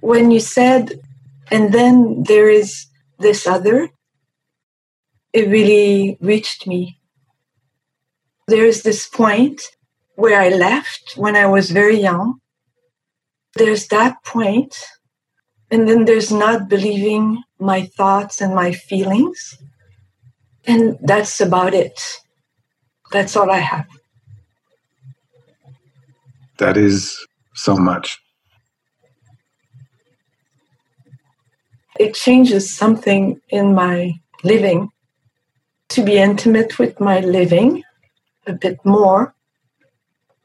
when you said, and then there is this other, it really reached me. There's this point where I left when I was very young. There's that point, and then there's not believing my thoughts and my feelings. And that's about it. That's all I have. That is so much. It changes something in my living to be intimate with my living a bit more.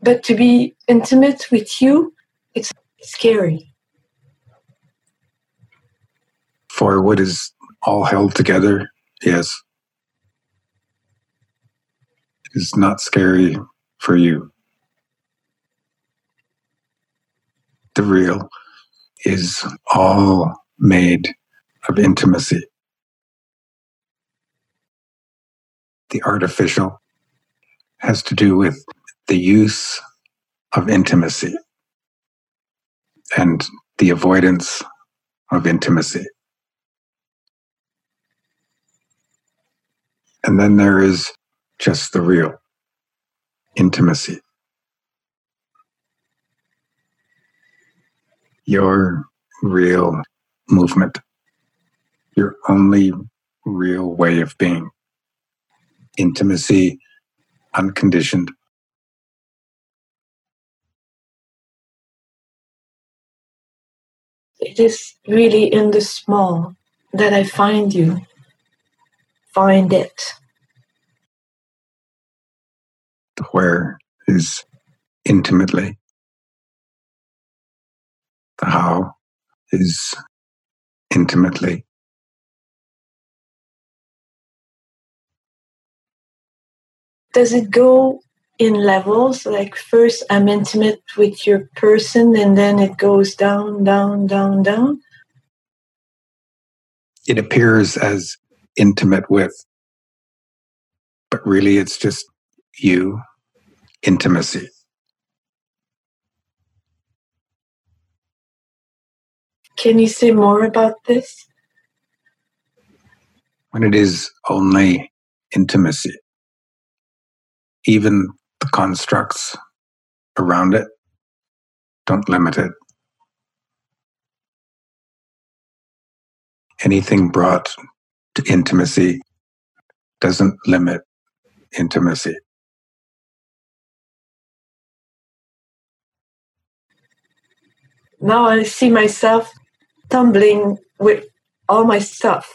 But to be intimate with you, it's scary. For what is all held together, yes, is not scary for you. The real is all made of intimacy. The artificial has to do with the use of intimacy and the avoidance of intimacy. And then there is just the real intimacy. Your real movement, your only real way of being. Intimacy, unconditioned. It is really in the small that I find you. Find it. where is intimately. The how is intimately. Does it go in levels? Like first I'm intimate with your person and then it goes down, down, down, down? It appears as intimate with, but really it's just you intimacy. Can you say more about this? When it is only intimacy, even the constructs around it don't limit it. Anything brought to intimacy doesn't limit intimacy. now I see myself tumbling with all my stuff,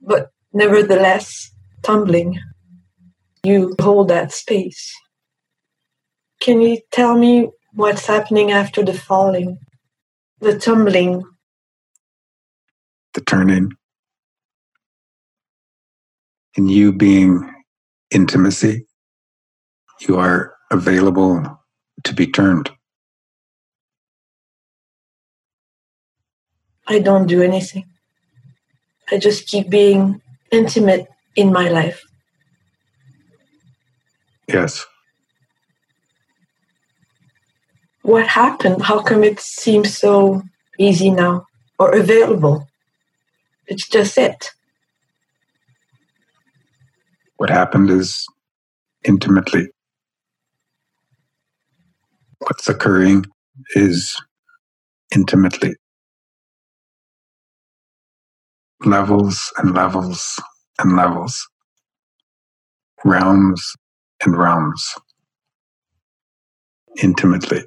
but nevertheless tumbling. You hold that space. Can you tell me what's happening after the falling, the tumbling? The turning. And you being intimacy, you are available to be turned. I don't do anything. I just keep being intimate in my life. Yes. What happened? How come it seems so easy now or available? It's just it. What happened is intimately. What's occurring is intimately. levels and levels and levels, realms and realms, intimately.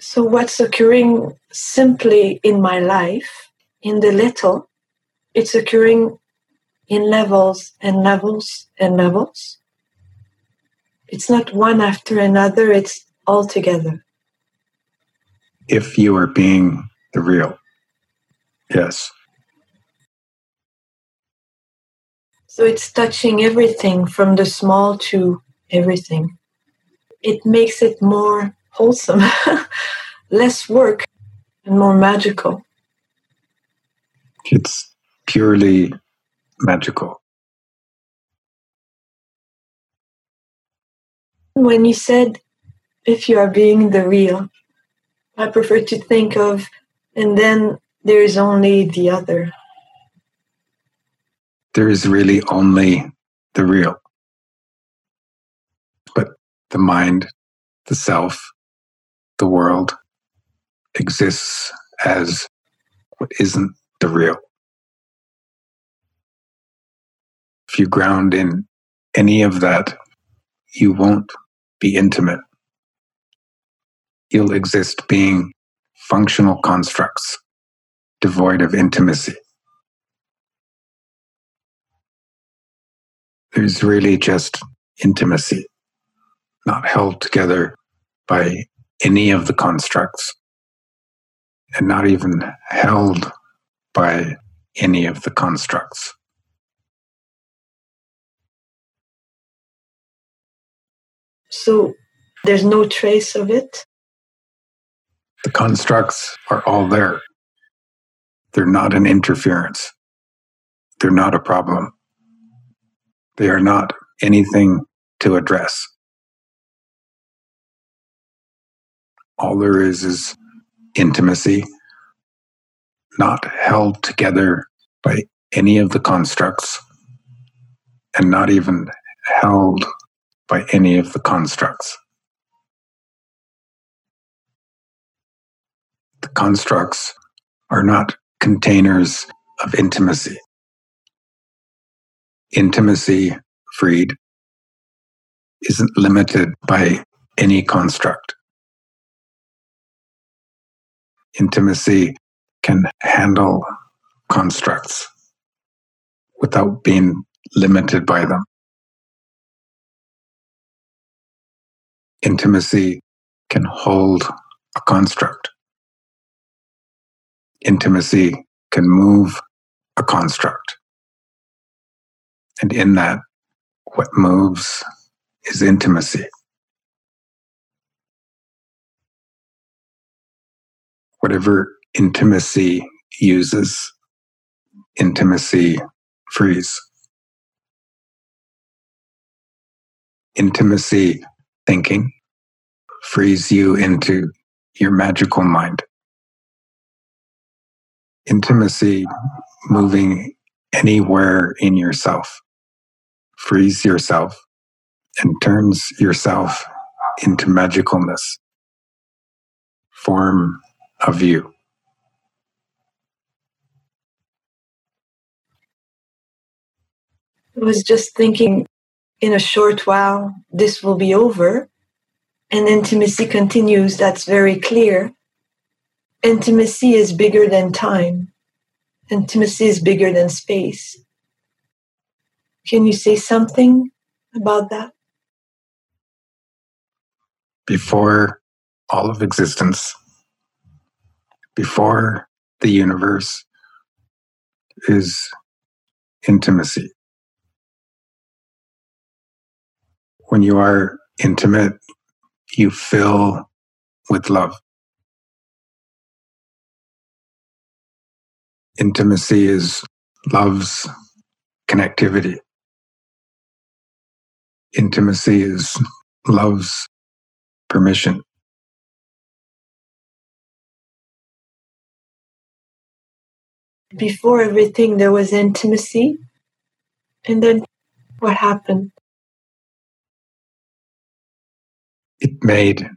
So, what's occurring simply in my life, in the little, it's occurring in levels and levels and levels. It's not one after another, it's all together if you are being the real. Yes. So it's touching everything from the small to everything. It makes it more wholesome, less work, and more magical. It's purely magical. When you said, if you are being the real, I prefer to think of, and then there's only the other. There is really only the real. But the mind, the self, the world exists as what isn't the real. If you ground in any of that, you won't be intimate. You'll exist being functional constructs devoid of intimacy. There's really just intimacy, not held together by any of the constructs, and not even held by any of the constructs. So there's no trace of it? The constructs are all there. They're not an interference. They're not a problem. They are not anything to address. All there is is intimacy, not held together by any of the constructs, and not even held by any of the constructs. The constructs are not containers of intimacy. Intimacy, freed, isn't limited by any construct. Intimacy can handle constructs without being limited by them. Intimacy can hold a construct. Intimacy can move a construct. And in that, what moves is intimacy. Whatever intimacy uses, intimacy frees. Intimacy thinking frees you into your magical mind. Intimacy moving anywhere in yourself frees yourself and turns yourself into magicalness, form of you. I was just thinking in a short while, this will be over and intimacy continues. That's very clear. Intimacy is bigger than time. Intimacy is bigger than space. Can you say something about that? Before all of existence, before the universe, is intimacy. when you are intimate, you fill with love. Intimacy is love's connectivity. Intimacy is love's permission. Before everything, there was intimacy. And then what happened? it made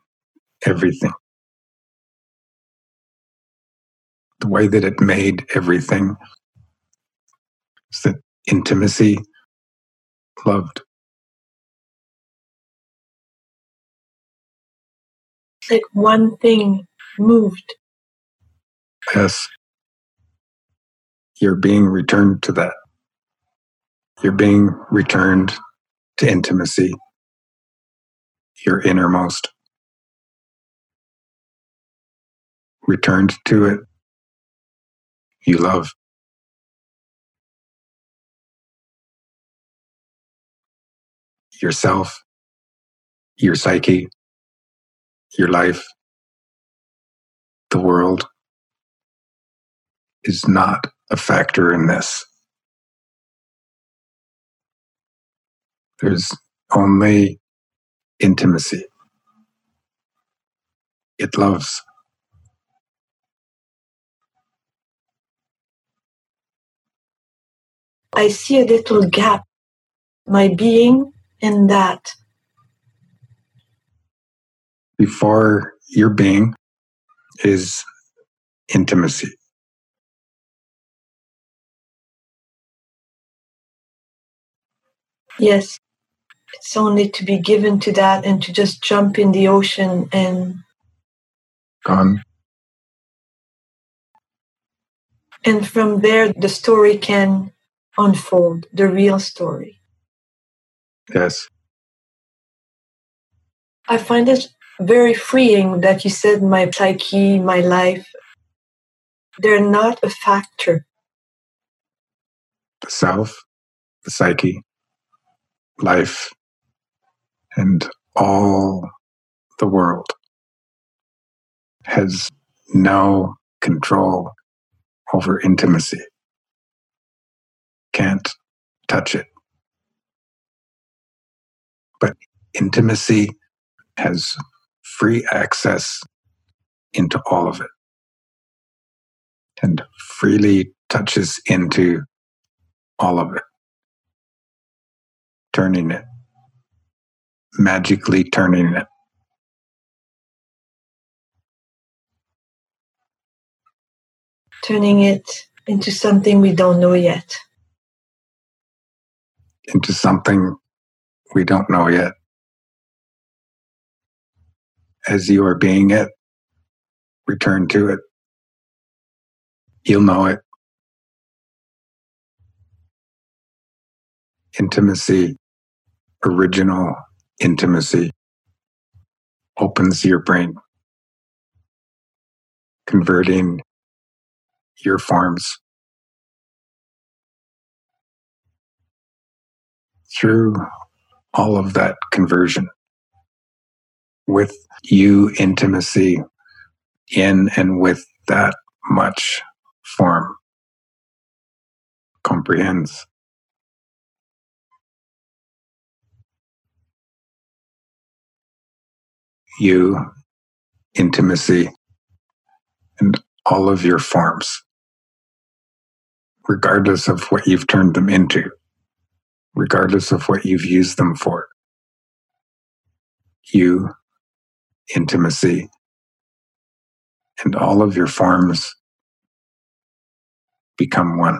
everything. The way that it made everything is that intimacy loved. Like one thing moved. Yes. You're being returned to that. You're being returned to intimacy your innermost. Returned to it, you love. Yourself, your psyche, your life, the world is not a factor in this. There's only intimacy. It loves. I see a little gap, my being in that. Before your being is intimacy. Yes, it's only to be given to that and to just jump in the ocean and Gone. and from there the story can unfold, the real story. Yes. I find it very freeing that you said my psyche, my life, they're not a factor. The self, the psyche, life, and all the world has no control over intimacy. Can't touch it. But intimacy has free access into all of it and freely touches into all of it, turning it, magically turning it. turning it into something we don't know yet. into something we don't know yet. As you are being it, return to it. You'll know it. Intimacy, original intimacy, opens your brain, converting your forms through all of that conversion with you intimacy in and with that much form comprehends you intimacy and all of your forms regardless of what you've turned them into regardless of what you've used them for. You, intimacy, and all of your forms become one.